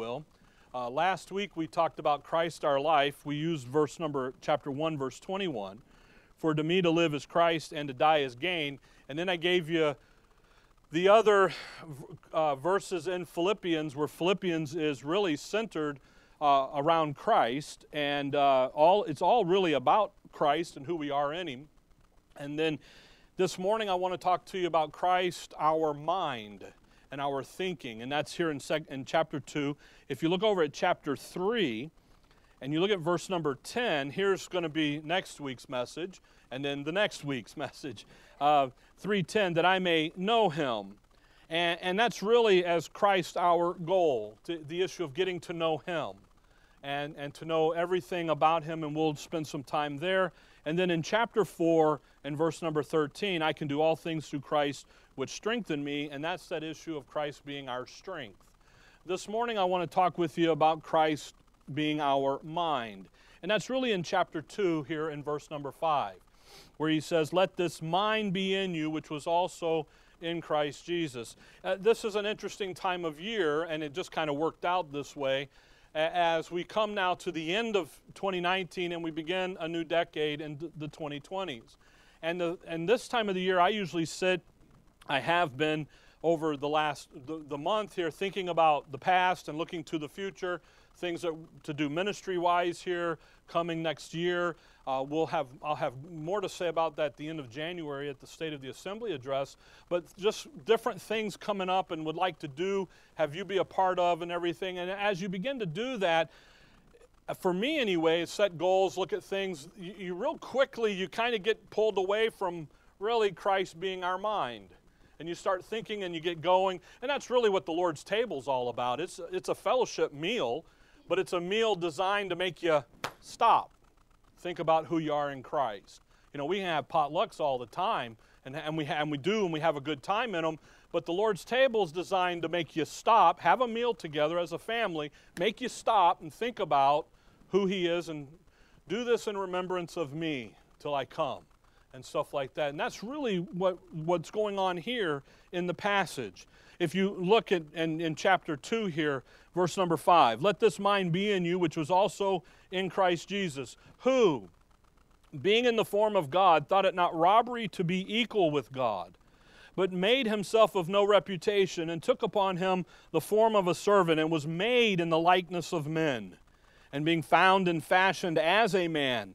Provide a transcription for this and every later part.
will. Uh, last week we talked about Christ our life. We used verse number, chapter 1, verse 21. For to me to live is Christ and to die is gain. And then I gave you the other uh, verses in Philippians where Philippians is really centered uh, around Christ, and uh, all it's all really about Christ and who we are in Him. And then this morning I want to talk to you about Christ, our mind and our thinking, and that's here in, sec- in chapter two. If you look over at chapter three, and you look at verse number 10, here's going to be next week's message, and then the next week's message. Uh, 310, that I may know him. And, and that's really as Christ our goal, to, the issue of getting to know him and, and to know everything about him, and we'll spend some time there. And then in chapter 4 and verse number 13, I can do all things through Christ which strengthen me, and that's that issue of Christ being our strength. This morning, I want to talk with you about Christ being our mind. And that's really in chapter 2 here in verse number 5, where he says, Let this mind be in you, which was also in Christ Jesus. Uh, this is an interesting time of year, and it just kind of worked out this way as we come now to the end of 2019 and we begin a new decade in the 2020s. And, the, and this time of the year, I usually sit, I have been over the last the, the month here thinking about the past and looking to the future things that, to do ministry wise here coming next year. Uh, we'll have i'll have more to say about that at the end of january at the state of the assembly address but just different things coming up and would like to do have you be a part of and everything. And as you begin to do that uh, for me anyway set goals look at things you, you real quickly you kind of get pulled away from really christ being our mind and you start thinking and you get going. And that's really what the Lord's table is all about. It's, it's a fellowship meal, but it's a meal designed to make you stop, think about who you are in Christ. You know, we have potlucks all the time, and, and, we, and we do, and we have a good time in them. But the Lord's table is designed to make you stop, have a meal together as a family, make you stop and think about who He is, and do this in remembrance of me till I come and stuff like that. And that's really what, what's going on here in the passage. If you look at in, in chapter 2 here, verse number 5, let this mind be in you, which was also in Christ Jesus, who, being in the form of God, thought it not robbery to be equal with God, but made himself of no reputation, and took upon him the form of a servant, and was made in the likeness of men. And being found and fashioned as a man,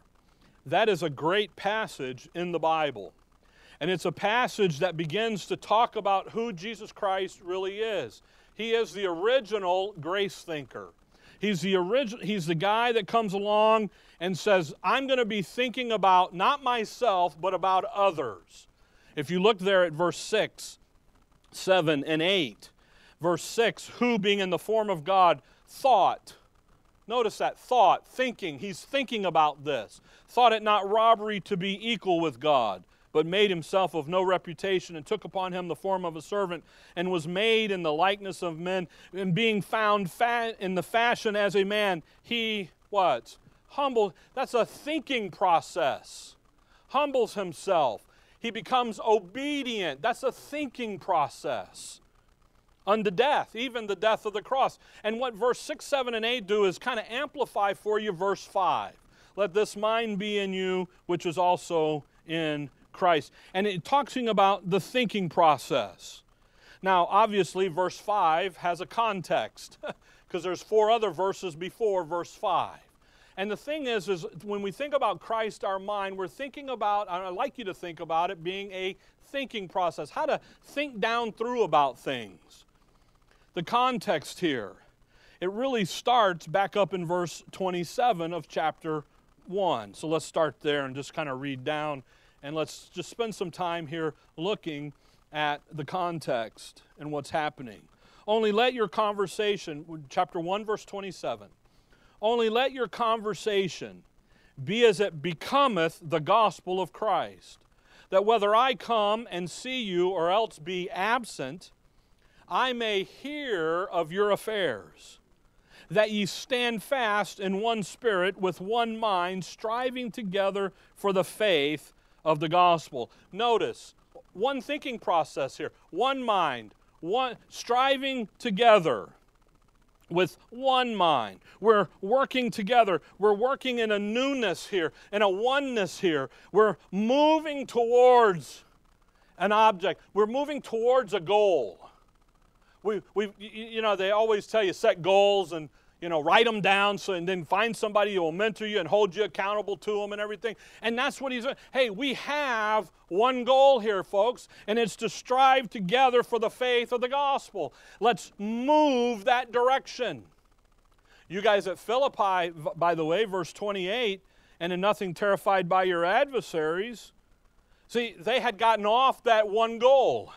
That is a great passage in the Bible. And it's a passage that begins to talk about who Jesus Christ really is. He is the original grace thinker. He's the original he's the guy that comes along and says, "I'm going to be thinking about not myself, but about others." If you look there at verse 6, 7 and 8. Verse 6, who being in the form of God thought Notice that thought, thinking. He's thinking about this. Thought it not robbery to be equal with God, but made himself of no reputation, and took upon him the form of a servant, and was made in the likeness of men, and being found in the fashion as a man, he what? Humble. That's a thinking process. Humbles himself. He becomes obedient. That's a thinking process unto death, even the death of the cross. And what verse 6, 7, and 8 do is kind of amplify for you verse 5. Let this mind be in you, which is also in Christ. And it talking about the thinking process. Now, obviously, verse 5 has a context because there's four other verses before verse 5. And the thing is, is when we think about Christ, our mind, we're thinking about, I'd like you to think about it being a thinking process, how to think down through about things the context here. It really starts back up in verse 27 of chapter 1. So let's start there and just kind of read down and let's just spend some time here looking at the context and what's happening. Only let your conversation, chapter 1, verse 27, Only let your conversation be as it becometh the gospel of Christ, that whether I come and see you or else be absent, I may hear of your affairs, that ye stand fast in one spirit, with one mind, striving together for the faith of the gospel. Notice one thinking process here, one mind, one striving together with one mind. We're working together. We're working in a newness here, in a oneness here. We're moving towards an object. We're moving towards a goal. We, we, you know, they always tell you set goals and you know, write them down so and then find somebody who will mentor you and hold you accountable to them and everything. And that's what he's hey, we have one goal here, folks, and it's to strive together for the faith of the gospel. Let's move that direction. You guys at Philippi, by the way, verse 28, and in nothing terrified by your adversaries. See, they had gotten off that one goal.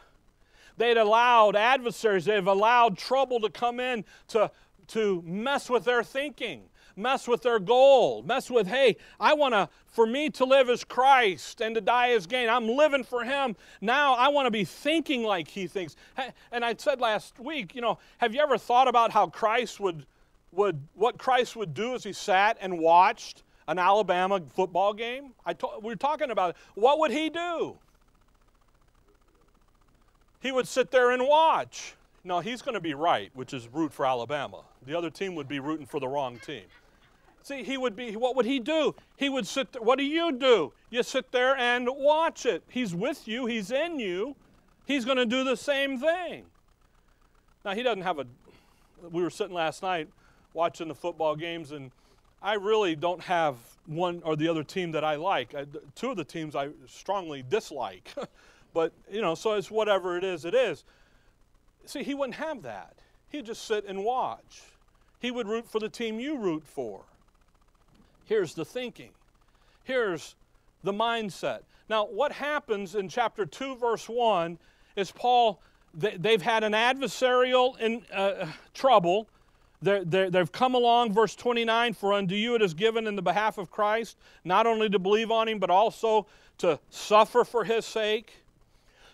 They'd allowed adversaries, they've allowed trouble to come in to to mess with their thinking, mess with their goal, mess with, hey, I want to, for me to live as Christ and to die as gain. I'm living for Him. Now I want to be thinking like He thinks. And I said last week, you know, have you ever thought about how Christ would, would what Christ would do as He sat and watched an Alabama football game? I to, we were talking about it. What would He do? He would sit there and watch. No, he's going to be right, which is root for Alabama. The other team would be rooting for the wrong team. See, he would be, what would he do? He would sit there, what do you do? You sit there and watch it. He's with you, he's in you. He's going to do the same thing. Now, he doesn't have a, we were sitting last night watching the football games, and I really don't have one or the other team that I like. I, two of the teams I strongly dislike. but, you know, so it's whatever it is, it is. See, he wouldn't have that. He'd just sit and watch. He would root for the team you root for. Here's the thinking. Here's the mindset. Now, what happens in chapter 2, verse 1 is Paul, they've had an adversarial in, uh, trouble. They have come along, verse 29 For unto you it is given in the behalf of Christ, not only to believe on him, but also to suffer for his sake.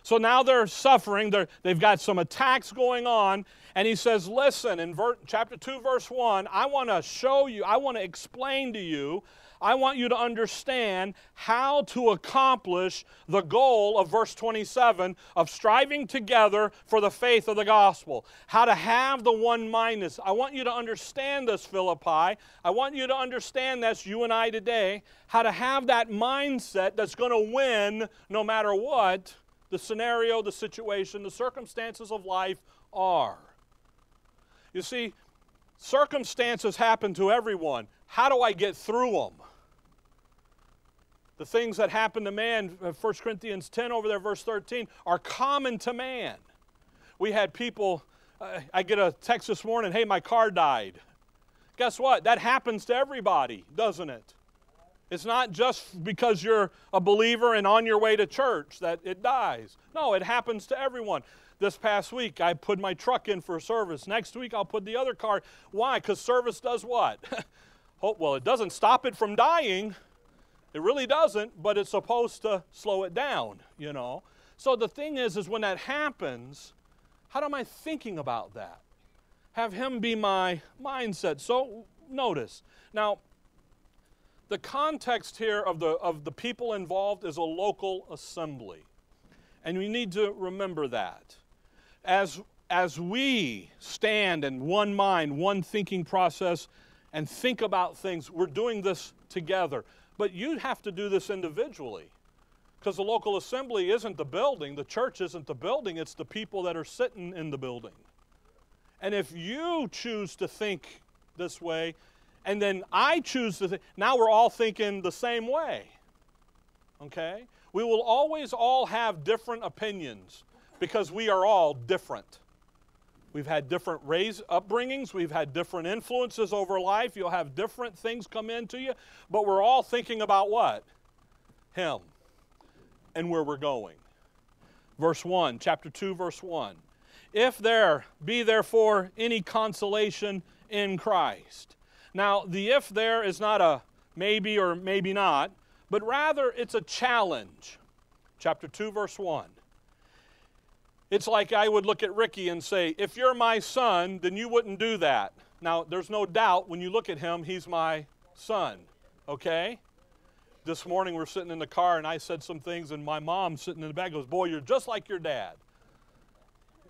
So now they're suffering. They're, they've got some attacks going on. And he says, Listen, in ver- chapter 2, verse 1, I want to show you, I want to explain to you, I want you to understand how to accomplish the goal of verse 27 of striving together for the faith of the gospel. How to have the one mindedness. I want you to understand this, Philippi. I want you to understand this, you and I today, how to have that mindset that's going to win no matter what the scenario, the situation, the circumstances of life are. You see, circumstances happen to everyone. How do I get through them? The things that happen to man, 1 uh, Corinthians 10 over there, verse 13, are common to man. We had people, uh, I get a text this morning, hey, my car died. Guess what? That happens to everybody, doesn't it? It's not just because you're a believer and on your way to church that it dies. No, it happens to everyone. This past week, I put my truck in for service. Next week, I'll put the other car. Why? Because service does what? oh, well, it doesn't stop it from dying. It really doesn't, but it's supposed to slow it down, you know. So the thing is, is when that happens, how am I thinking about that? Have him be my mindset. So notice. Now, the context here of the, of the people involved is a local assembly. And we need to remember that. As, as we stand in one mind, one thinking process, and think about things, we're doing this together. But you have to do this individually. Because the local assembly isn't the building, the church isn't the building, it's the people that are sitting in the building. And if you choose to think this way, and then I choose to now we're all thinking the same way. Okay? We will always all have different opinions because we are all different. We've had different raise upbringings, we've had different influences over life. You'll have different things come into you, but we're all thinking about what? Him and where we're going. Verse 1, chapter 2, verse 1. If there be therefore any consolation in Christ, Now, the if there is not a maybe or maybe not, but rather it's a challenge. Chapter 2, verse 1. It's like I would look at Ricky and say, If you're my son, then you wouldn't do that. Now, there's no doubt when you look at him, he's my son, okay? This morning we're sitting in the car and I said some things, and my mom sitting in the back goes, Boy, you're just like your dad.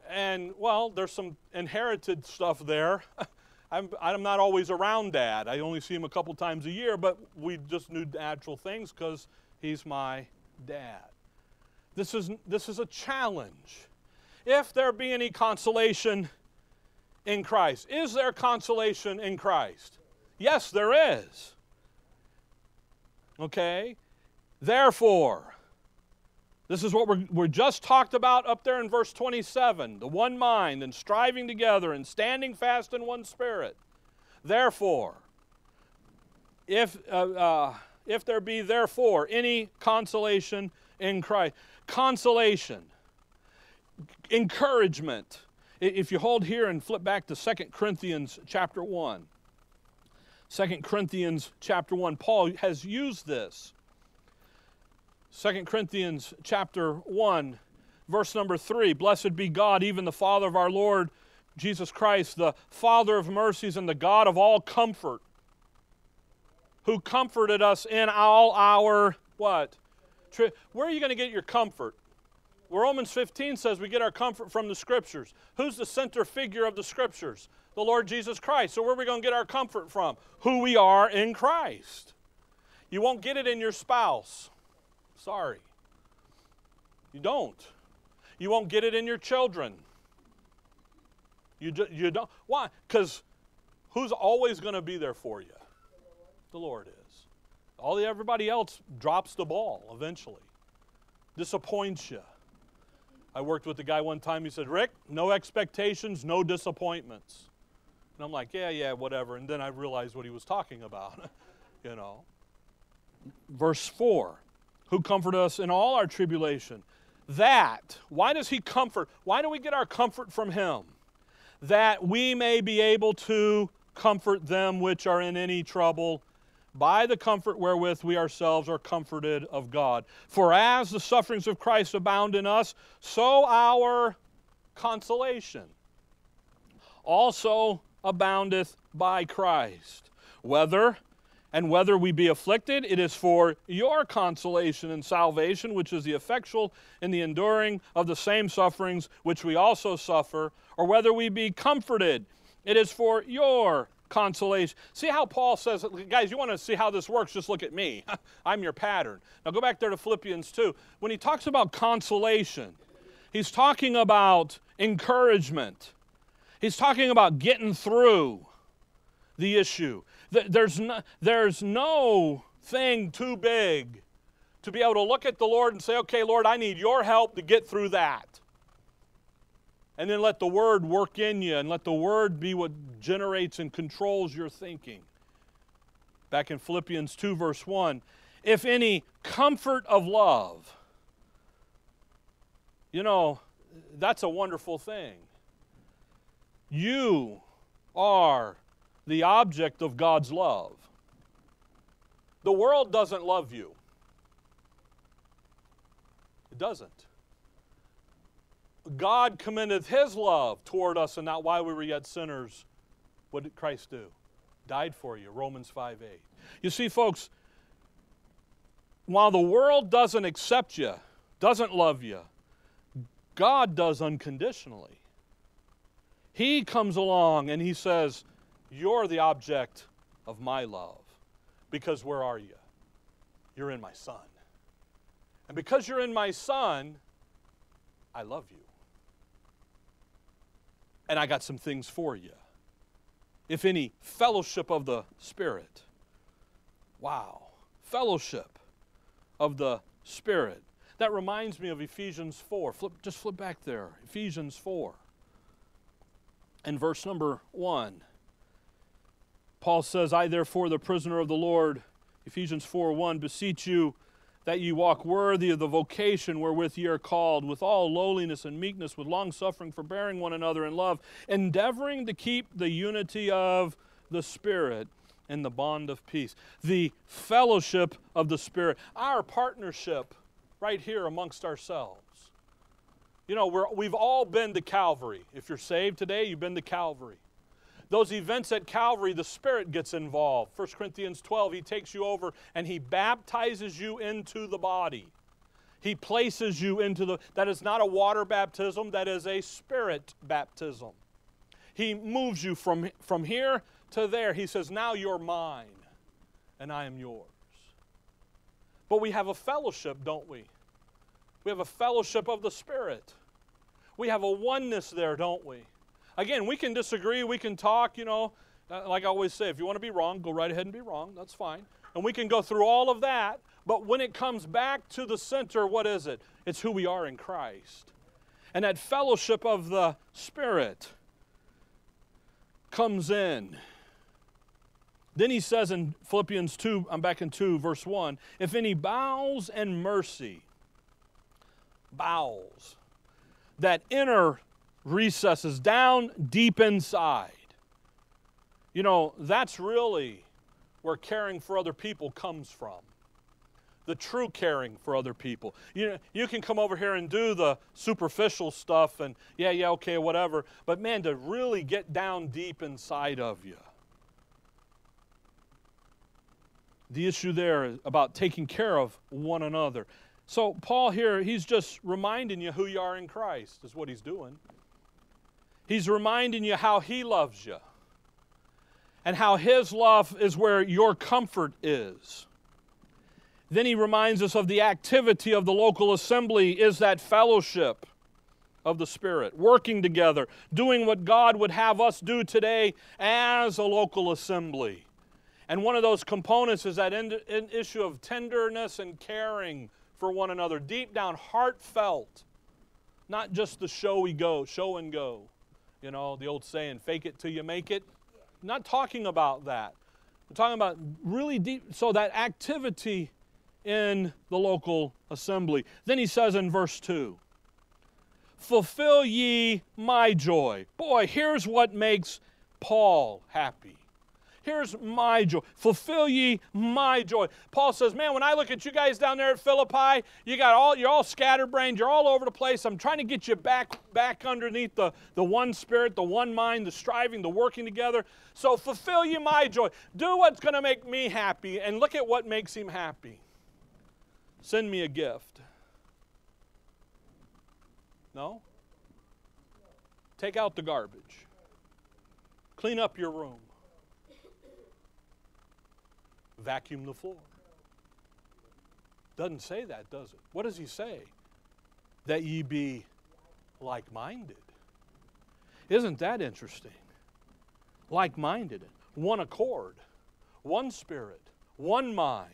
And, well, there's some inherited stuff there. I'm, I'm not always around dad. I only see him a couple times a year, but we just knew natural things because he's my dad. This is, this is a challenge. If there be any consolation in Christ, is there consolation in Christ? Yes, there is. Okay? Therefore, this is what we're, just talked about up there in verse 27 the one mind and striving together and standing fast in one spirit. Therefore, if, uh, uh, if there be therefore any consolation in Christ, consolation, encouragement. If you hold here and flip back to 2 Corinthians chapter 1, 2 Corinthians chapter 1, Paul has used this 2 Corinthians chapter 1, verse number 3 Blessed be God, even the Father of our Lord Jesus Christ, the Father of mercies and the God of all comfort, who comforted us in all our what? Where are you going to get your comfort? Well, Romans 15 says we get our comfort from the Scriptures. Who's the center figure of the Scriptures? The Lord Jesus Christ. So, where are we going to get our comfort from? Who we are in Christ. You won't get it in your spouse. Sorry. You don't. You won't get it in your children. You, do, you don't. Why? Because who's always going to be there for you? The Lord is. All the, everybody else drops the ball eventually, disappoints you. I worked with a guy one time. He said, Rick, no expectations, no disappointments. And I'm like, yeah, yeah, whatever. And then I realized what he was talking about, you know. Verse 4 who comfort us in all our tribulation. That, why does he comfort? Why do we get our comfort from him? That we may be able to comfort them which are in any trouble by the comfort wherewith we ourselves are comforted of God. For as the sufferings of Christ abound in us, so our consolation also aboundeth by Christ. Whether and whether we be afflicted, it is for your consolation and salvation, which is the effectual and the enduring of the same sufferings which we also suffer, or whether we be comforted, it is for your consolation. See how Paul says, guys, you want to see how this works? Just look at me. I'm your pattern. Now go back there to Philippians 2. When he talks about consolation, he's talking about encouragement, he's talking about getting through the issue. There's no, there's no thing too big to be able to look at the Lord and say, okay, Lord, I need your help to get through that. And then let the Word work in you and let the Word be what generates and controls your thinking. Back in Philippians 2, verse 1 if any comfort of love, you know, that's a wonderful thing. You are the object of God's love. The world doesn't love you. It doesn't. God commendeth his love toward us, and not while we were yet sinners. What did Christ do? Died for you. Romans 5 8. You see, folks, while the world doesn't accept you, doesn't love you, God does unconditionally. He comes along and he says, you're the object of my love. Because where are you? You're in my Son. And because you're in my Son, I love you. And I got some things for you. If any, fellowship of the Spirit. Wow. Fellowship of the Spirit. That reminds me of Ephesians 4. Flip, just flip back there. Ephesians 4. And verse number 1. Paul says, I therefore, the prisoner of the Lord, Ephesians 4 1, beseech you that ye walk worthy of the vocation wherewith ye are called, with all lowliness and meekness, with long suffering, forbearing one another in love, endeavoring to keep the unity of the Spirit in the bond of peace. The fellowship of the Spirit, our partnership right here amongst ourselves. You know, we're, we've all been to Calvary. If you're saved today, you've been to Calvary. Those events at Calvary, the Spirit gets involved. 1 Corinthians 12, He takes you over and He baptizes you into the body. He places you into the, that is not a water baptism, that is a spirit baptism. He moves you from, from here to there. He says, Now you're mine, and I am yours. But we have a fellowship, don't we? We have a fellowship of the Spirit. We have a oneness there, don't we? Again, we can disagree, we can talk, you know. Uh, like I always say, if you want to be wrong, go right ahead and be wrong. That's fine. And we can go through all of that. But when it comes back to the center, what is it? It's who we are in Christ. And that fellowship of the Spirit comes in. Then he says in Philippians 2, I'm back in 2, verse 1 if any bowels and mercy, bowels, that inner recesses down deep inside, you know, that's really where caring for other people comes from the true caring for other people. You, you can come over here and do the superficial stuff and, yeah, yeah, okay, whatever. But man, to really get down deep inside of you. The issue there is about taking care of one another. So, Paul here, he's just reminding you who you are in Christ, is what he's doing. He's reminding you how he loves you and how his love is where your comfort is. Then he reminds us of the activity of the local assembly is that fellowship of the Spirit, working together, doing what God would have us do today as a local assembly. And one of those components is that in, in issue of tenderness and caring for one another, deep down, heartfelt, not just the showy go, show and go. You know, the old saying, fake it till you make it. not talking about that. We're talking about really deep, so that activity in the local assembly. Then he says in verse 2 Fulfill ye my joy. Boy, here's what makes Paul happy. Here's my joy. Fulfill ye my joy. Paul says, Man, when I look at you guys down there at Philippi, you got all you're all scatterbrained, you're all over the place. I'm trying to get you back back underneath the, the one spirit, the one mind, the striving, the working together. So fulfill ye my joy. Do what's going to make me happy, and look at what makes him happy. Send me a gift. No? Take out the garbage. Clean up your room. Vacuum the floor. Doesn't say that, does it? What does he say? That ye be like minded. Isn't that interesting? Like minded, one accord, one spirit, one mind.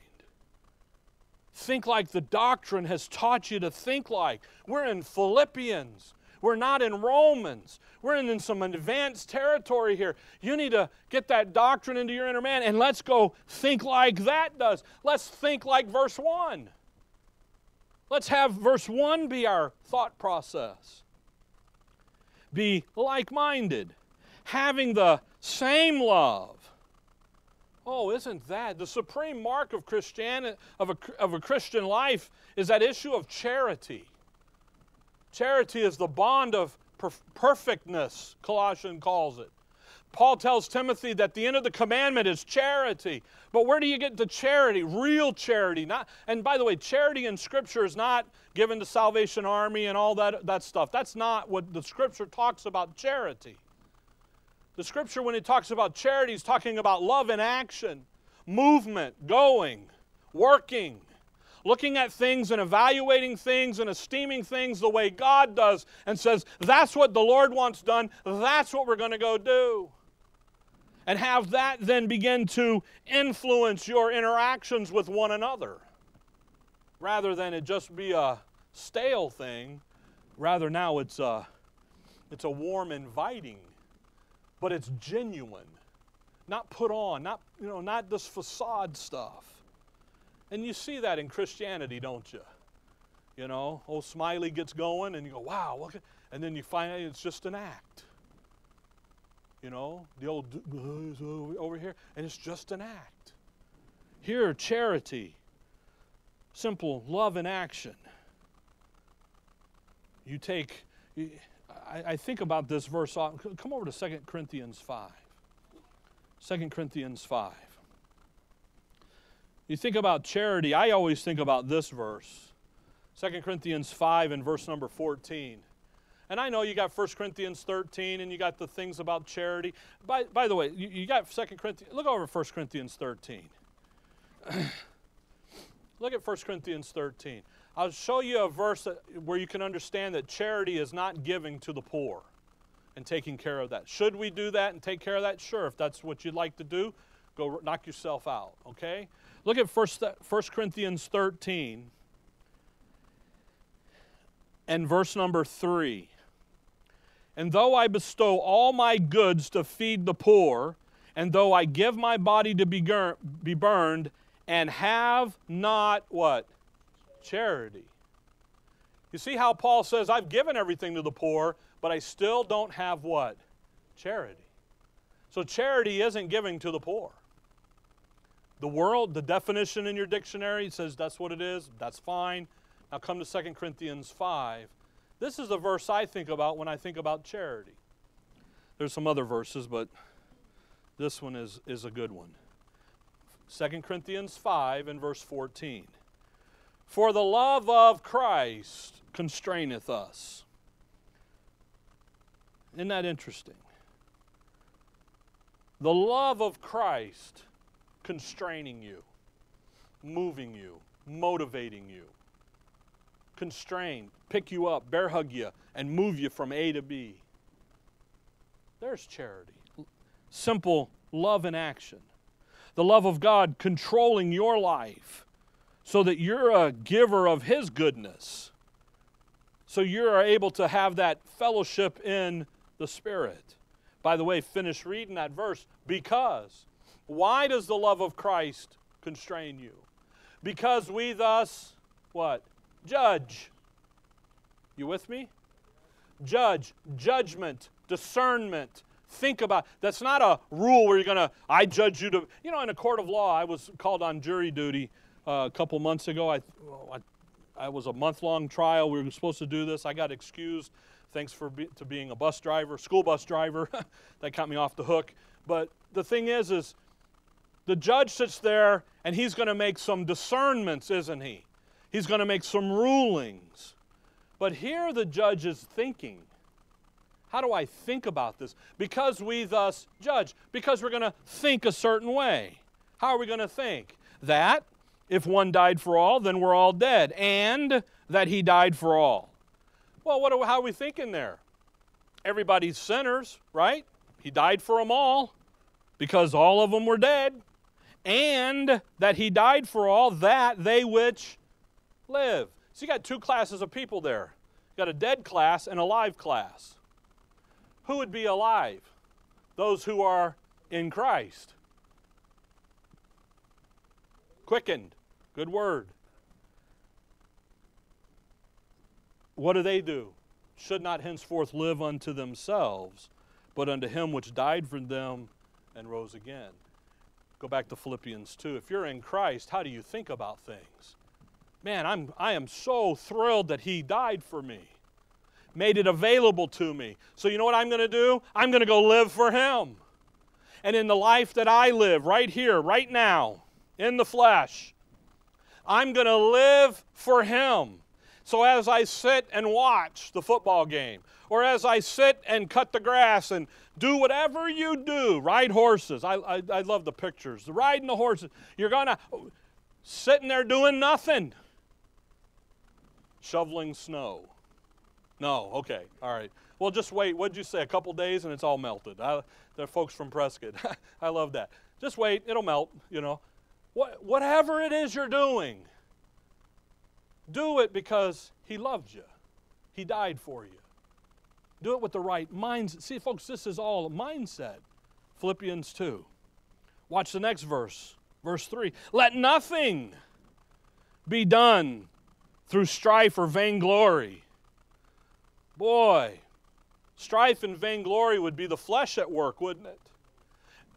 Think like the doctrine has taught you to think like. We're in Philippians. We're not in Romans. We're in, some advanced territory here. You need to get that doctrine into your inner man and let's go think like that does. Let's think like verse 1. Let's have verse 1 be our thought process. Be like minded, having the same love Oh, isn't that the supreme mark of Christianity of a, of a Christian life is that issue of charity. Charity is the bond of per- perfectness, Colossians calls it. Paul tells Timothy that the end of the commandment is charity. But where do you get the charity? Real charity. Not, and by the way, charity in Scripture is not given to Salvation Army and all that, that stuff. That's not what the Scripture talks about charity. The scripture, when it talks about charity, is talking about love in action, movement, going, working, looking at things and evaluating things and esteeming things the way God does, and says, That's what the Lord wants done, that's what we're going to go do. And have that then begin to influence your interactions with one another. Rather than it just be a stale thing, rather now it's a, it's a warm, inviting but it's genuine, not put on, not, you know, not this facade stuff. And you see that in Christianity, don't you? You know, old Smiley gets going and you go, wow, look and then you find out it's just an act. You know, the old over here, and it's just an act. Here, charity, simple love in action. You take, I, I think about this verse. Come over to 2 Corinthians 5. 2 Corinthians 5. You think about charity, I always think about this verse 2 Corinthians 5 and verse number 14. And I know you got 1 Corinthians 13 and you got the things about charity. By, by the way, you, you got 2 Corinthians, look over 1 Corinthians 13. look at 1 Corinthians 13. I'll show you a verse that, where you can understand that charity is not giving to the poor and taking care of that. Should we do that and take care of that? Sure, if that's what you'd like to do, go knock yourself out, okay? Look at 1, 1 Corinthians 13 and verse number 3. And though I bestow all my goods to feed the poor, and though I give my body to be, be burned, and have not what? Charity. You see how Paul says, I've given everything to the poor, but I still don't have what? Charity. So charity isn't giving to the poor. The world, the definition in your dictionary says that's what it is. That's fine. Now come to 2 Corinthians 5. This is the verse I think about when I think about charity. There's some other verses, but this one is, is a good one. 2 Corinthians 5 and verse 14. For the love of Christ constraineth us. Isn't that interesting? The love of Christ constraining you, moving you, motivating you. Constrain, pick you up, bear hug you, and move you from A to B. There's charity. Simple love in action. The love of God controlling your life so that you're a giver of His goodness. So you're able to have that fellowship in the Spirit. By the way, finish reading that verse because why does the love of Christ constrain you? Because we thus, what? Judge. You with me? Judge, judgment, discernment. Think about that's not a rule where you're going to I judge you to you know in a court of law I was called on jury duty uh, a couple months ago I, I I was a month long trial we were supposed to do this I got excused thanks for be, to being a bus driver school bus driver that got me off the hook but the thing is is the judge sits there and he's going to make some discernments, isn't he? He's going to make some rulings. But here the judge is thinking. How do I think about this? Because we thus judge, because we're going to think a certain way. How are we going to think? That if one died for all, then we're all dead, and that he died for all. Well, what are, how are we thinking there? Everybody's sinners, right? He died for them all because all of them were dead and that he died for all that they which live. So you got two classes of people there. You got a dead class and a live class. Who would be alive? Those who are in Christ. Quickened. Good word. What do they do? Should not henceforth live unto themselves, but unto him which died for them and rose again. Go back to Philippians 2. If you're in Christ, how do you think about things? Man, I'm, I am so thrilled that He died for me, made it available to me. So, you know what I'm going to do? I'm going to go live for Him. And in the life that I live right here, right now, in the flesh, I'm going to live for Him. So as I sit and watch the football game, or as I sit and cut the grass and do whatever you do, ride horses. I, I, I love the pictures. Riding the horses. You're going to, sitting there doing nothing. Shoveling snow. No, okay, all right. Well, just wait. What'd you say? A couple days and it's all melted. I, folks from Prescott. I love that. Just wait, it'll melt, you know. What, whatever it is you're doing, do it because He loved you, He died for you. Do it with the right mindset. See, folks, this is all mindset. Philippians 2. Watch the next verse, verse 3. Let nothing be done through strife or vainglory. Boy, Strife and vainglory would be the flesh at work, wouldn't it?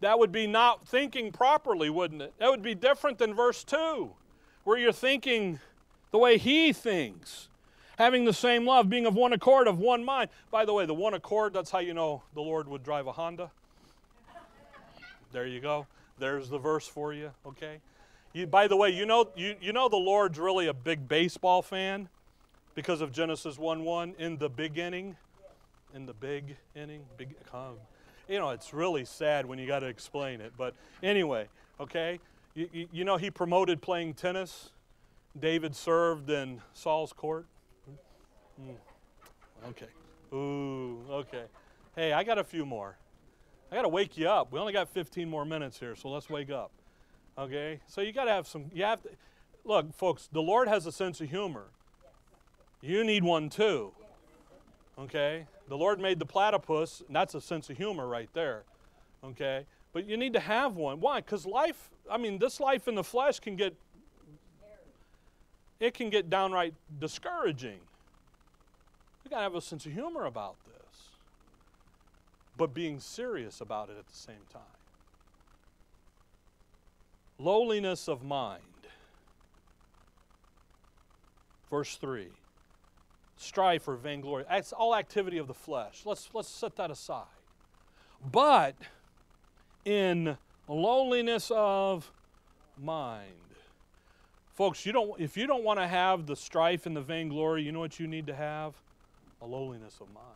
That would be not thinking properly, wouldn't it? That would be different than verse 2, where you're thinking the way he thinks, having the same love, being of one accord, of one mind. By the way, the one accord, that's how you know the Lord would drive a Honda. There you go. There's the verse for you, okay? You, by the way, you know, you, you know the Lord's really a big baseball fan because of Genesis 1 1 in the beginning. In the big inning. Big, um, you know, it's really sad when you got to explain it. But anyway, okay? You, you, you know, he promoted playing tennis. David served in Saul's court. Mm. Okay. Ooh, okay. Hey, I got a few more. I got to wake you up. We only got 15 more minutes here, so let's wake up. Okay? So you got to have some, you have to, look, folks, the Lord has a sense of humor. You need one too. Okay? The Lord made the platypus, and that's a sense of humor right there. Okay? But you need to have one. Why? Because life, I mean, this life in the flesh can get, it can get downright discouraging. You got to have a sense of humor about this, but being serious about it at the same time. Lowliness of mind. Verse 3. Strife or vainglory. That's all activity of the flesh. Let's, let's set that aside. But in lowliness of mind. Folks, you don't, if you don't want to have the strife and the vainglory, you know what you need to have? A lowliness of mind.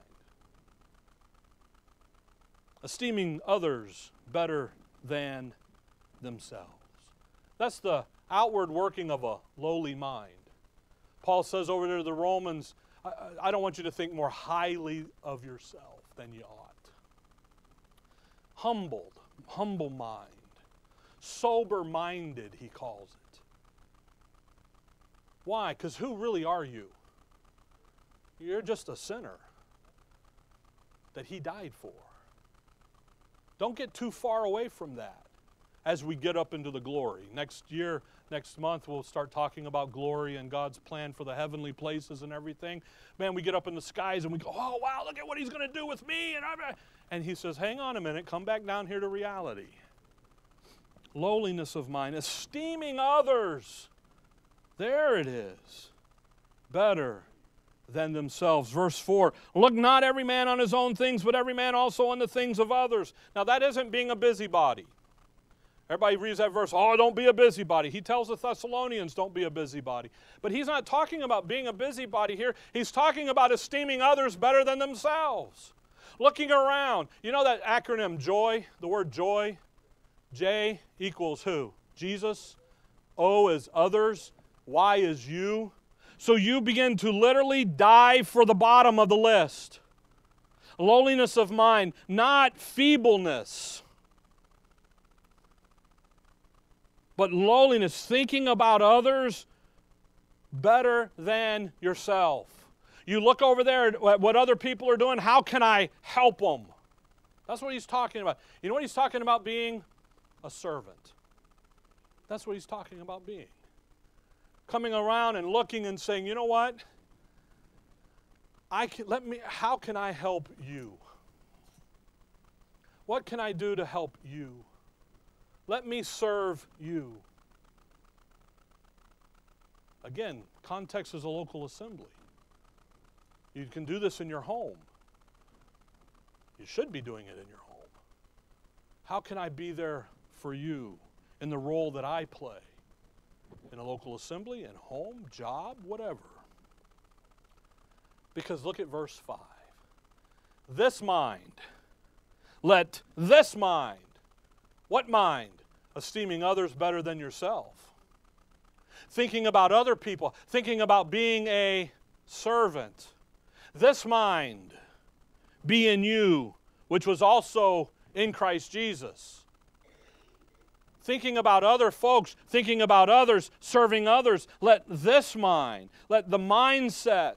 Esteeming others better than themselves. That's the outward working of a lowly mind. Paul says over there to the Romans, I, I don't want you to think more highly of yourself than you ought. Humbled, humble mind. Sober minded, he calls it. Why? Because who really are you? You're just a sinner that he died for. Don't get too far away from that as we get up into the glory. Next year, next month, we'll start talking about glory and God's plan for the heavenly places and everything. Man, we get up in the skies and we go, oh, wow, look at what he's going to do with me. And, and he says, hang on a minute, come back down here to reality. Lowliness of mind, esteeming others. There it is. Better than themselves. Verse 4 Look not every man on his own things, but every man also on the things of others. Now, that isn't being a busybody. Everybody reads that verse, oh, don't be a busybody. He tells the Thessalonians, don't be a busybody. But he's not talking about being a busybody here. He's talking about esteeming others better than themselves. Looking around. You know that acronym JOY? The word joy? J equals who? Jesus. O is others. Y is you. So you begin to literally dive for the bottom of the list. Lowliness of mind, not feebleness. but lowliness, thinking about others better than yourself. You look over there at what other people are doing, how can I help them? That's what he's talking about. You know what he's talking about being? A servant. That's what he's talking about being. Coming around and looking and saying, you know what? I can, let me, how can I help you? What can I do to help you? Let me serve you. Again, context is a local assembly. You can do this in your home. You should be doing it in your home. How can I be there for you in the role that I play? In a local assembly, in home, job, whatever. Because look at verse 5. This mind, let this mind what mind? Esteeming others better than yourself. Thinking about other people, thinking about being a servant. This mind be in you, which was also in Christ Jesus. Thinking about other folks, thinking about others, serving others. Let this mind, let the mindset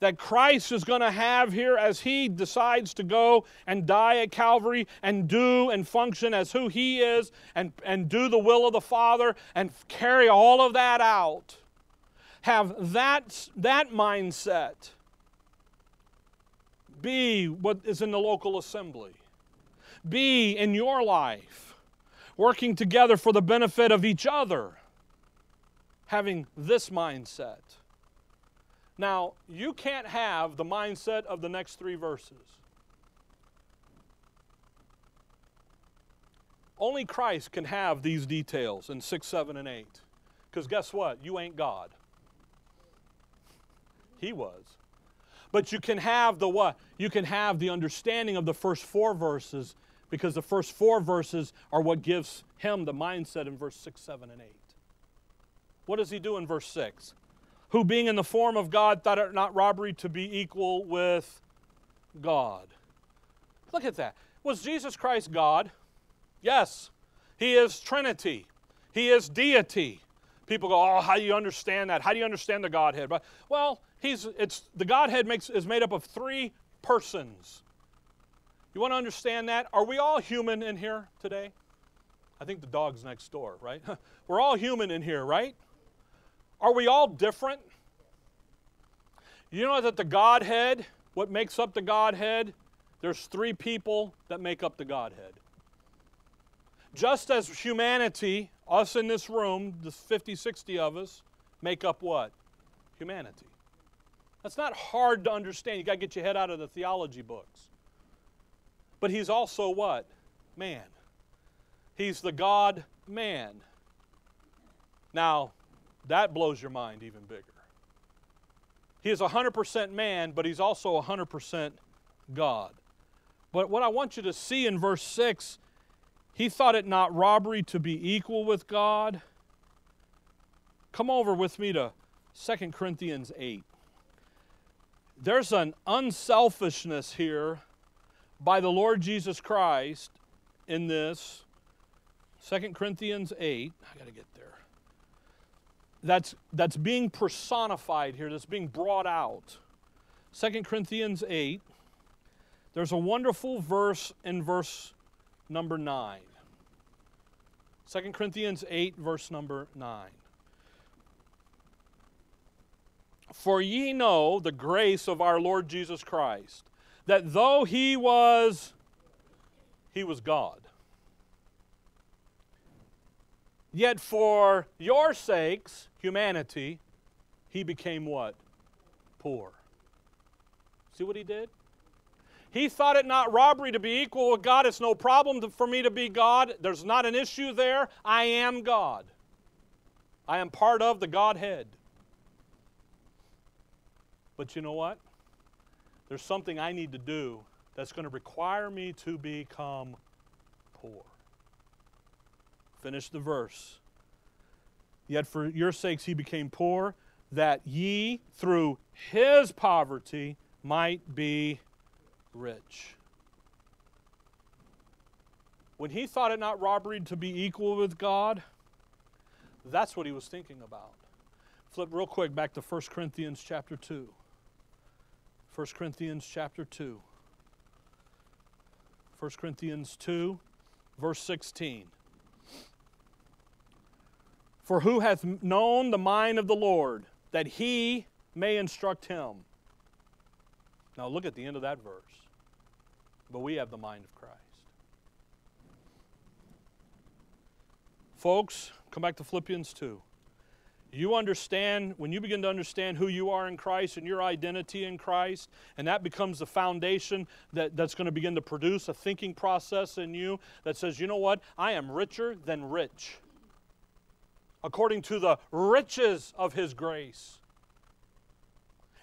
that Christ is going to have here as he decides to go and die at Calvary and do and function as who he is and, and do the will of the Father and carry all of that out. Have that, that mindset. be what is in the local assembly, be in your life, working together for the benefit of each other, having this mindset. Now, you can't have the mindset of the next three verses. Only Christ can have these details in 6, 7, and 8. Because guess what? You ain't God. He was. But you can have the what? You can have the understanding of the first four verses because the first four verses are what gives him the mindset in verse 6, 7, and 8. What does he do in verse 6? Who, being in the form of God, thought it not robbery to be equal with God. Look at that. Was Jesus Christ God? Yes. He is Trinity, He is deity. People go, oh, how do you understand that? How do you understand the Godhead? But, well, he's, it's, the Godhead makes, is made up of three persons. You want to understand that? Are we all human in here today? I think the dog's next door, right? We're all human in here, right? Are we all different? You know that the Godhead, what makes up the Godhead, there's three people that make up the Godhead. Just as humanity, us in this room, the 50, 60 of us, make up what? Humanity. That's not hard to understand. You got to get your head out of the theology books. But he's also what? Man. He's the God man. Now, that blows your mind even bigger. He is 100% man, but he's also 100% God. But what I want you to see in verse 6 he thought it not robbery to be equal with God. Come over with me to 2 Corinthians 8. There's an unselfishness here by the Lord Jesus Christ in this. 2 Corinthians 8. I got to get there. That's, that's being personified here, that's being brought out. 2 Corinthians 8. There's a wonderful verse in verse number 9. 2 Corinthians 8, verse number 9. For ye know the grace of our Lord Jesus Christ, that though he was, he was God. Yet for your sakes, humanity, he became what? Poor. See what he did? He thought it not robbery to be equal with God. It's no problem for me to be God. There's not an issue there. I am God. I am part of the Godhead. But you know what? There's something I need to do that's going to require me to become poor. Finish the verse. Yet for your sakes he became poor, that ye through his poverty might be rich. When he thought it not robbery to be equal with God, that's what he was thinking about. Flip real quick back to 1 Corinthians chapter 2. 1 Corinthians chapter 2. 1 Corinthians 2, verse 16. For who hath known the mind of the Lord, that he may instruct him? Now look at the end of that verse but we have the mind of Christ. Folks, come back to Philippians 2. You understand, when you begin to understand who you are in Christ and your identity in Christ, and that becomes the foundation that, that's going to begin to produce a thinking process in you that says, you know what? I am richer than rich. According to the riches of His grace.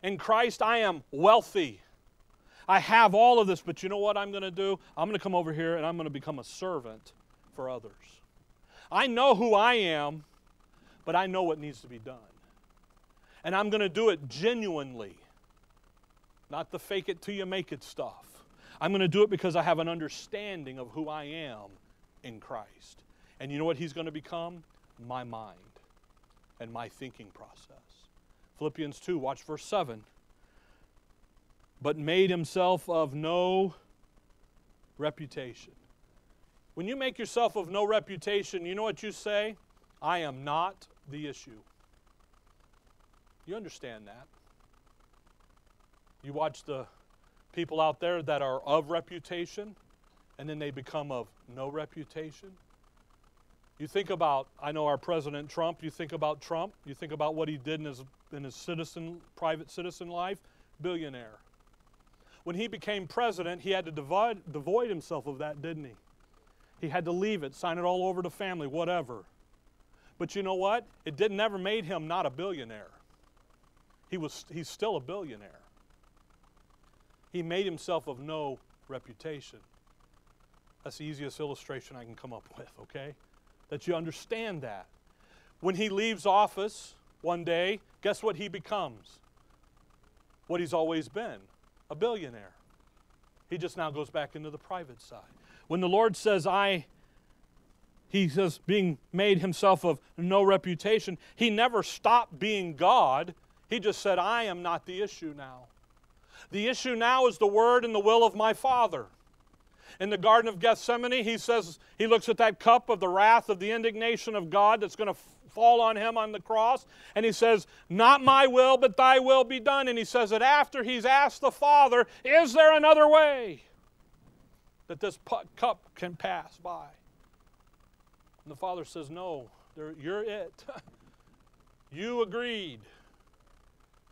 In Christ, I am wealthy. I have all of this, but you know what I'm going to do? I'm going to come over here and I'm going to become a servant for others. I know who I am, but I know what needs to be done. And I'm going to do it genuinely, not the fake it till you make it stuff. I'm going to do it because I have an understanding of who I am in Christ. And you know what He's going to become? My mind and my thinking process. Philippians 2, watch verse 7 but made himself of no reputation. When you make yourself of no reputation, you know what you say? I am not the issue. You understand that. You watch the people out there that are of reputation and then they become of no reputation. You think about, I know our President Trump, you think about Trump, you think about what he did in his, in his citizen, private citizen life, billionaire. When he became president, he had to divide, devoid himself of that, didn't he? He had to leave it, sign it all over to family, whatever. But you know what? It didn't never made him not a billionaire. He was, he's still a billionaire. He made himself of no reputation. That's the easiest illustration I can come up with, okay? That you understand that. When he leaves office one day, guess what he becomes? What he's always been a billionaire. He just now goes back into the private side. When the Lord says, I, he says, being made himself of no reputation, he never stopped being God. He just said, I am not the issue now. The issue now is the word and the will of my Father. In the Garden of Gethsemane, he says, he looks at that cup of the wrath of the indignation of God that's going to fall on him on the cross, and he says, Not my will, but thy will be done. And he says that after he's asked the Father, Is there another way that this cup can pass by? And the Father says, No, you're it. you agreed.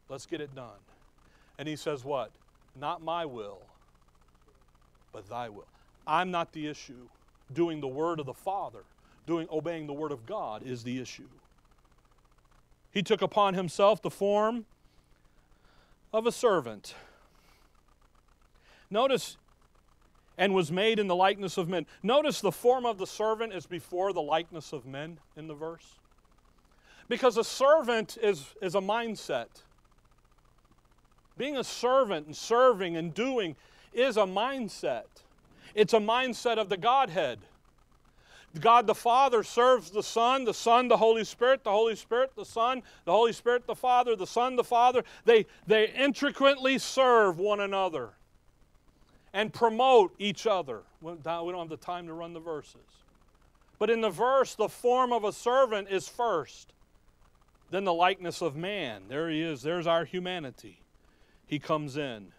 Let's get it done. And he says, What? Not my will, but thy will. I'm not the issue. Doing the word of the Father, doing obeying the word of God is the issue. He took upon himself the form of a servant. Notice, and was made in the likeness of men. Notice the form of the servant is before the likeness of men in the verse. Because a servant is, is a mindset. Being a servant and serving and doing is a mindset. It's a mindset of the Godhead. God the Father serves the Son, the Son, the Holy Spirit, the Holy Spirit, the Son, the Holy Spirit, the Father, the Son, the Father. They, they intricately serve one another and promote each other. We don't have the time to run the verses. But in the verse, the form of a servant is first, then the likeness of man. There he is, there's our humanity he comes in.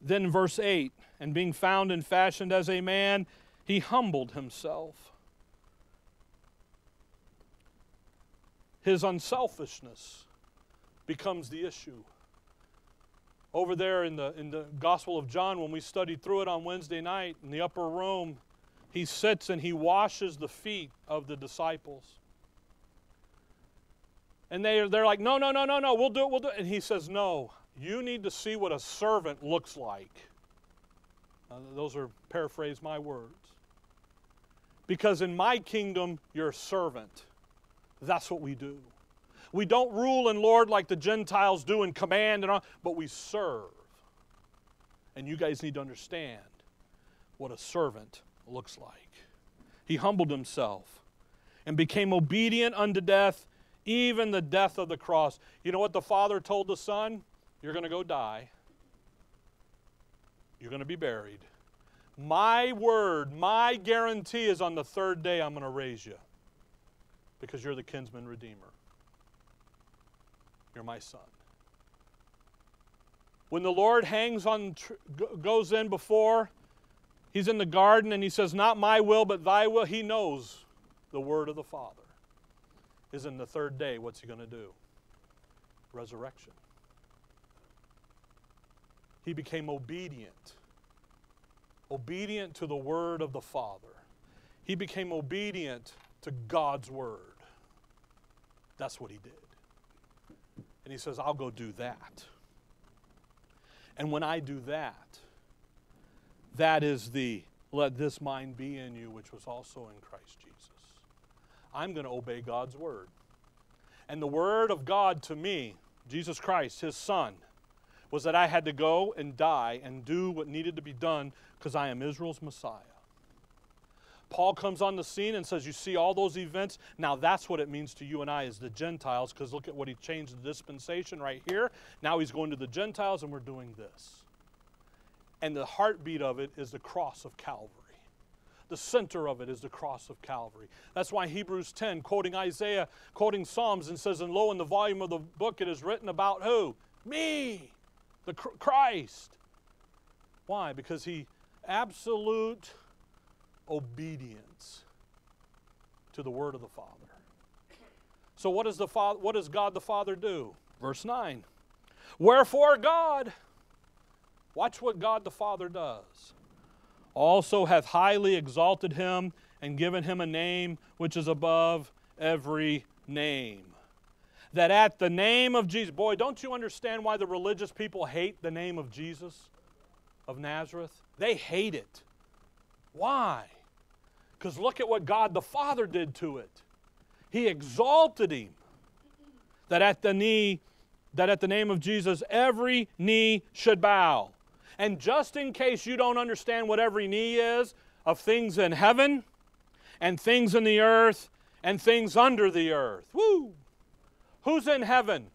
Then, verse 8 and being found and fashioned as a man, he humbled himself. His unselfishness becomes the issue. Over there in the, in the Gospel of John, when we studied through it on Wednesday night in the upper room, he sits and he washes the feet of the disciples. And they, they're like, no, no, no, no, no, we'll do it, we'll do it. And he says, no, you need to see what a servant looks like. Uh, those are paraphrase my words. Because in my kingdom, you're a servant. That's what we do. We don't rule and lord like the Gentiles do and command and all, but we serve. And you guys need to understand what a servant looks like. He humbled himself and became obedient unto death, even the death of the cross. You know what the Father told the Son? You're going to go die. You're going to be buried. My word, my guarantee is on the third day I'm going to raise you because you're the kinsman redeemer. You're my son. When the Lord hangs on, goes in before, he's in the garden and he says, Not my will, but thy will. He knows the word of the Father is in the third day. What's he going to do? Resurrection. He became obedient. Obedient to the word of the Father. He became obedient to God's word. That's what he did. And he says, I'll go do that. And when I do that, that is the let this mind be in you, which was also in Christ Jesus. I'm going to obey God's word. And the word of God to me, Jesus Christ, his son, was that I had to go and die and do what needed to be done because I am Israel's Messiah. Paul comes on the scene and says, You see all those events? Now that's what it means to you and I as the Gentiles, because look at what he changed the dispensation right here. Now he's going to the Gentiles and we're doing this. And the heartbeat of it is the cross of Calvary. The center of it is the cross of Calvary. That's why Hebrews 10, quoting Isaiah, quoting Psalms, and says, And lo, in the volume of the book it is written about who? Me, the Christ. Why? Because he absolute obedience to the word of the Father. So what does the Father what does God the Father do? Verse 9. Wherefore God Watch what God the Father does. Also hath highly exalted him and given him a name which is above every name. That at the name of Jesus, boy, don't you understand why the religious people hate the name of Jesus of Nazareth? They hate it. Why? Because look at what God the Father did to it. He exalted him. That at the knee, that at the name of Jesus, every knee should bow. And just in case you don't understand what every knee is of things in heaven and things in the earth and things under the earth. Woo! Who's in heaven?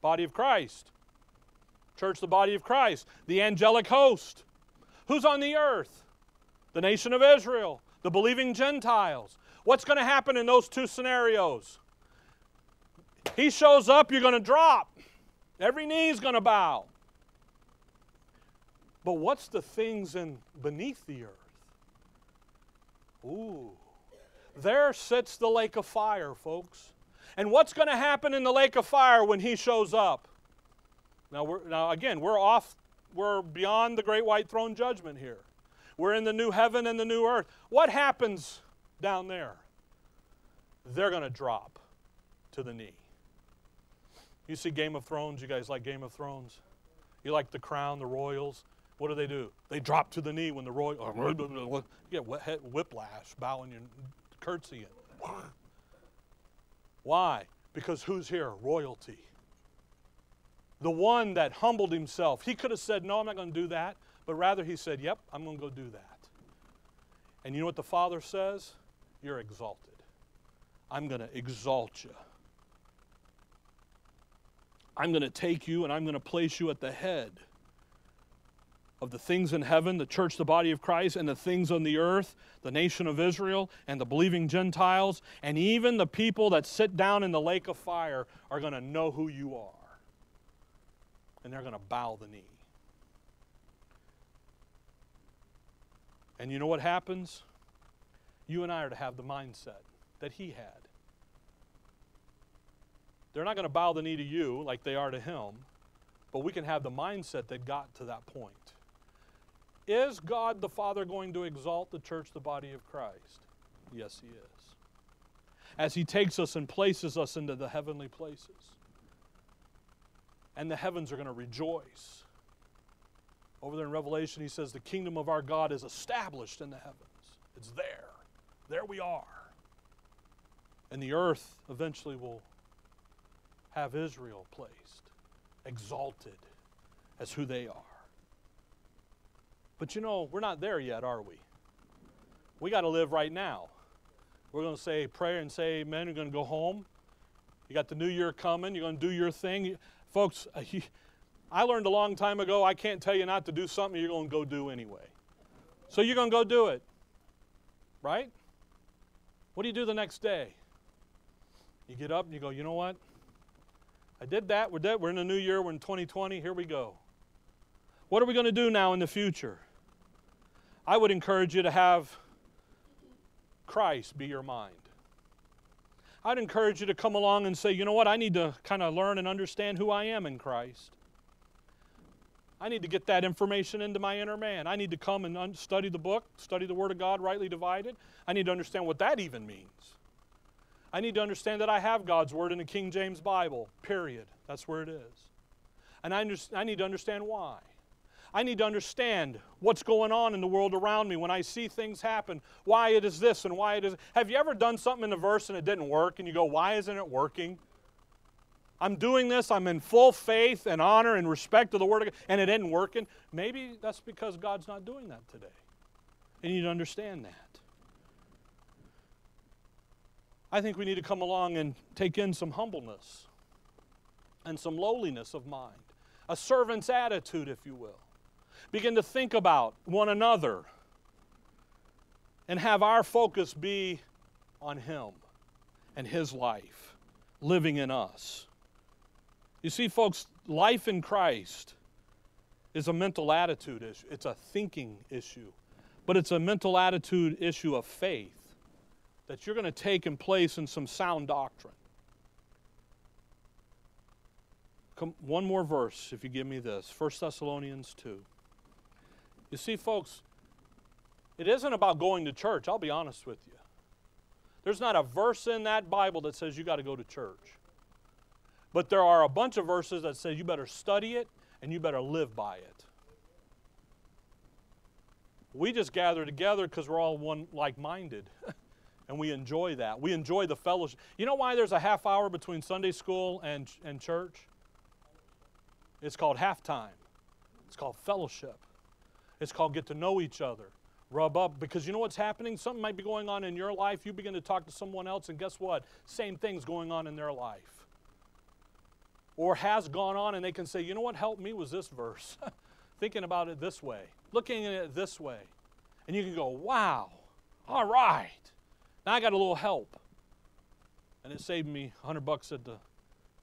Body of Christ. Church, the body of Christ. The angelic host. Who's on the earth? The nation of Israel. The believing Gentiles. What's going to happen in those two scenarios? He shows up, you're going to drop. Every knee is going to bow. But what's the things in beneath the earth? Ooh. There sits the lake of fire, folks. And what's going to happen in the lake of fire when he shows up? Now, we're, now again, we're off, we're beyond the great white throne judgment here. We're in the new heaven and the new earth. What happens down there? They're going to drop to the knee. You see Game of Thrones? You guys like Game of Thrones? You like the crown, the royals? What do they do? They drop to the knee when the royal, you get whiplash, bowing and curtsying. Why? Because who's here? Royalty. The one that humbled himself. He could have said, No, I'm not going to do that. But rather, he said, Yep, I'm going to go do that. And you know what the Father says? You're exalted. I'm going to exalt you. I'm going to take you and I'm going to place you at the head of the things in heaven, the church, the body of Christ, and the things on the earth, the nation of Israel, and the believing Gentiles, and even the people that sit down in the lake of fire are going to know who you are. And they're going to bow the knee. And you know what happens? You and I are to have the mindset that he had. They're not going to bow the knee to you like they are to him, but we can have the mindset that got to that point. Is God the Father going to exalt the church, the body of Christ? Yes, He is. As He takes us and places us into the heavenly places. And the heavens are going to rejoice. Over there in Revelation, He says, The kingdom of our God is established in the heavens. It's there. There we are. And the earth eventually will have Israel placed, exalted as who they are. But you know, we're not there yet, are we? We got to live right now. We're going to say prayer and say amen. You're going to go home. You got the new year coming. You're going to do your thing. Folks, uh, I learned a long time ago I can't tell you not to do something you're going to go do anyway. So you're going to go do it. Right? What do you do the next day? You get up and you go, you know what? I did that. We're dead. We're in the new year. We're in 2020. Here we go. What are we going to do now in the future? I would encourage you to have Christ be your mind. I'd encourage you to come along and say, you know what, I need to kind of learn and understand who I am in Christ. I need to get that information into my inner man. I need to come and study the book, study the Word of God rightly divided. I need to understand what that even means. I need to understand that I have God's Word in the King James Bible, period. That's where it is. And I, I need to understand why. I need to understand what's going on in the world around me when I see things happen, why it is this and why it is. Have you ever done something in a verse and it didn't work and you go, why isn't it working? I'm doing this, I'm in full faith and honor and respect to the Word of God, and it isn't working. Maybe that's because God's not doing that today. And you need to understand that. I think we need to come along and take in some humbleness and some lowliness of mind, a servant's attitude, if you will begin to think about one another and have our focus be on Him and His life living in us. You see, folks, life in Christ is a mental attitude issue, it's a thinking issue, but it's a mental attitude issue of faith that you're going to take and place in some sound doctrine. Come, one more verse, if you give me this 1 Thessalonians 2. You see, folks, it isn't about going to church, I'll be honest with you. There's not a verse in that Bible that says you got to go to church. But there are a bunch of verses that say you better study it and you better live by it. We just gather together because we're all one like minded. and we enjoy that. We enjoy the fellowship. You know why there's a half hour between Sunday school and, and church? It's called halftime. It's called fellowship. It's called get to know each other, rub up. Because you know what's happening? Something might be going on in your life. You begin to talk to someone else, and guess what? Same thing's going on in their life. Or has gone on, and they can say, you know what helped me was this verse. Thinking about it this way, looking at it this way. And you can go, wow, all right. Now I got a little help. And it saved me 100 bucks at the,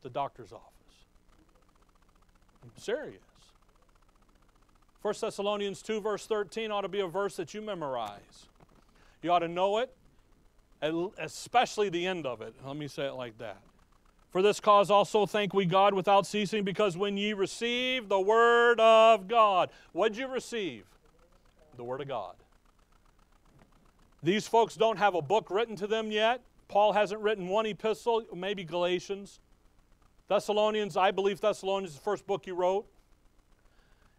the doctor's office. I'm serious. 1 Thessalonians 2, verse 13 ought to be a verse that you memorize. You ought to know it, especially the end of it. Let me say it like that. For this cause also thank we God without ceasing, because when ye receive the word of God, what'd you receive? The word of God. These folks don't have a book written to them yet. Paul hasn't written one epistle, maybe Galatians. Thessalonians, I believe Thessalonians is the first book he wrote.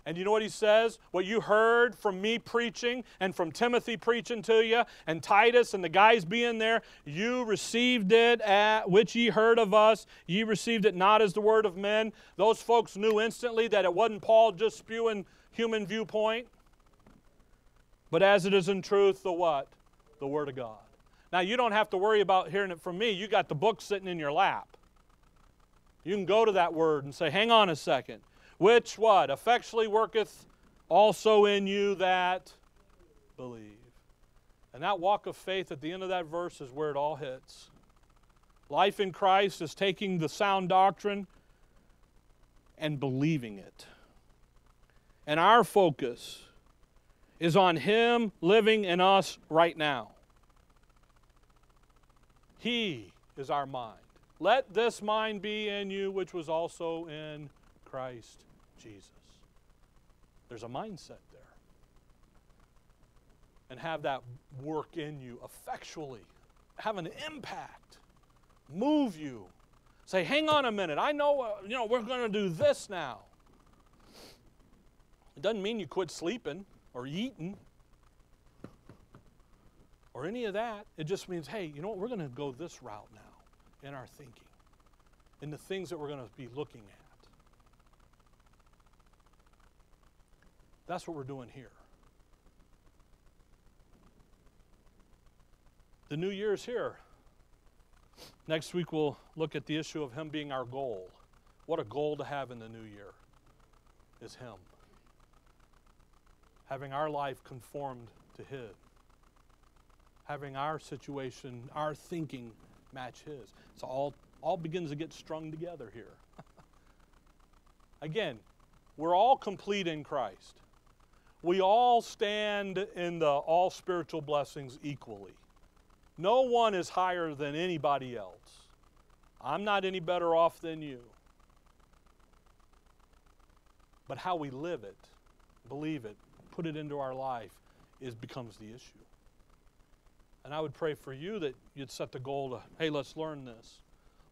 And you know what he says? What you heard from me preaching and from Timothy preaching to you and Titus and the guys being there, you received it at which ye heard of us. Ye received it not as the word of men. Those folks knew instantly that it wasn't Paul just spewing human viewpoint, but as it is in truth, the what? The word of God. Now you don't have to worry about hearing it from me. You got the book sitting in your lap. You can go to that word and say, hang on a second. Which what? Effectually worketh also in you that believe. And that walk of faith at the end of that verse is where it all hits. Life in Christ is taking the sound doctrine and believing it. And our focus is on Him living in us right now. He is our mind. Let this mind be in you, which was also in Christ Jesus. There's a mindset there. And have that work in you effectually, have an impact, move you. Say, hang on a minute, I know, uh, you know, we're going to do this now. It doesn't mean you quit sleeping or eating or any of that. It just means, hey, you know what, we're going to go this route now in our thinking, in the things that we're going to be looking at. That's what we're doing here. The new year is here. Next week, we'll look at the issue of Him being our goal. What a goal to have in the new year is Him. Having our life conformed to His. Having our situation, our thinking match His. So all, all begins to get strung together here. Again, we're all complete in Christ. We all stand in the all spiritual blessings equally. No one is higher than anybody else. I'm not any better off than you. But how we live it, believe it, put it into our life is becomes the issue. And I would pray for you that you'd set the goal to, hey, let's learn this.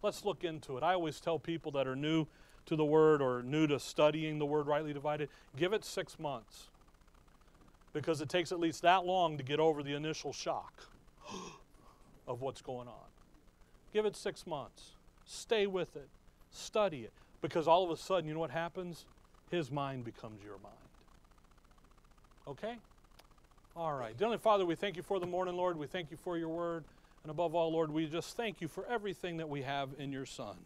Let's look into it. I always tell people that are new to the Word or new to studying the Word rightly divided, give it six months. Because it takes at least that long to get over the initial shock of what's going on. Give it six months. Stay with it. Study it. Because all of a sudden, you know what happens? His mind becomes your mind. Okay? All right. Dearly Father, we thank you for the morning, Lord. We thank you for your word. And above all, Lord, we just thank you for everything that we have in your Son.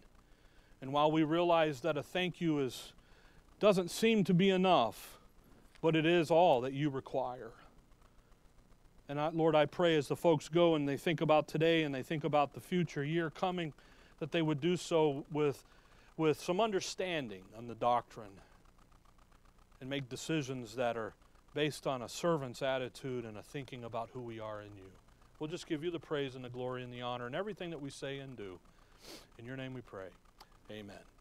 And while we realize that a thank you is doesn't seem to be enough, but it is all that you require. And I, Lord, I pray as the folks go and they think about today and they think about the future year coming, that they would do so with, with some understanding on the doctrine and make decisions that are based on a servant's attitude and a thinking about who we are in you. We'll just give you the praise and the glory and the honor and everything that we say and do. In your name we pray. Amen.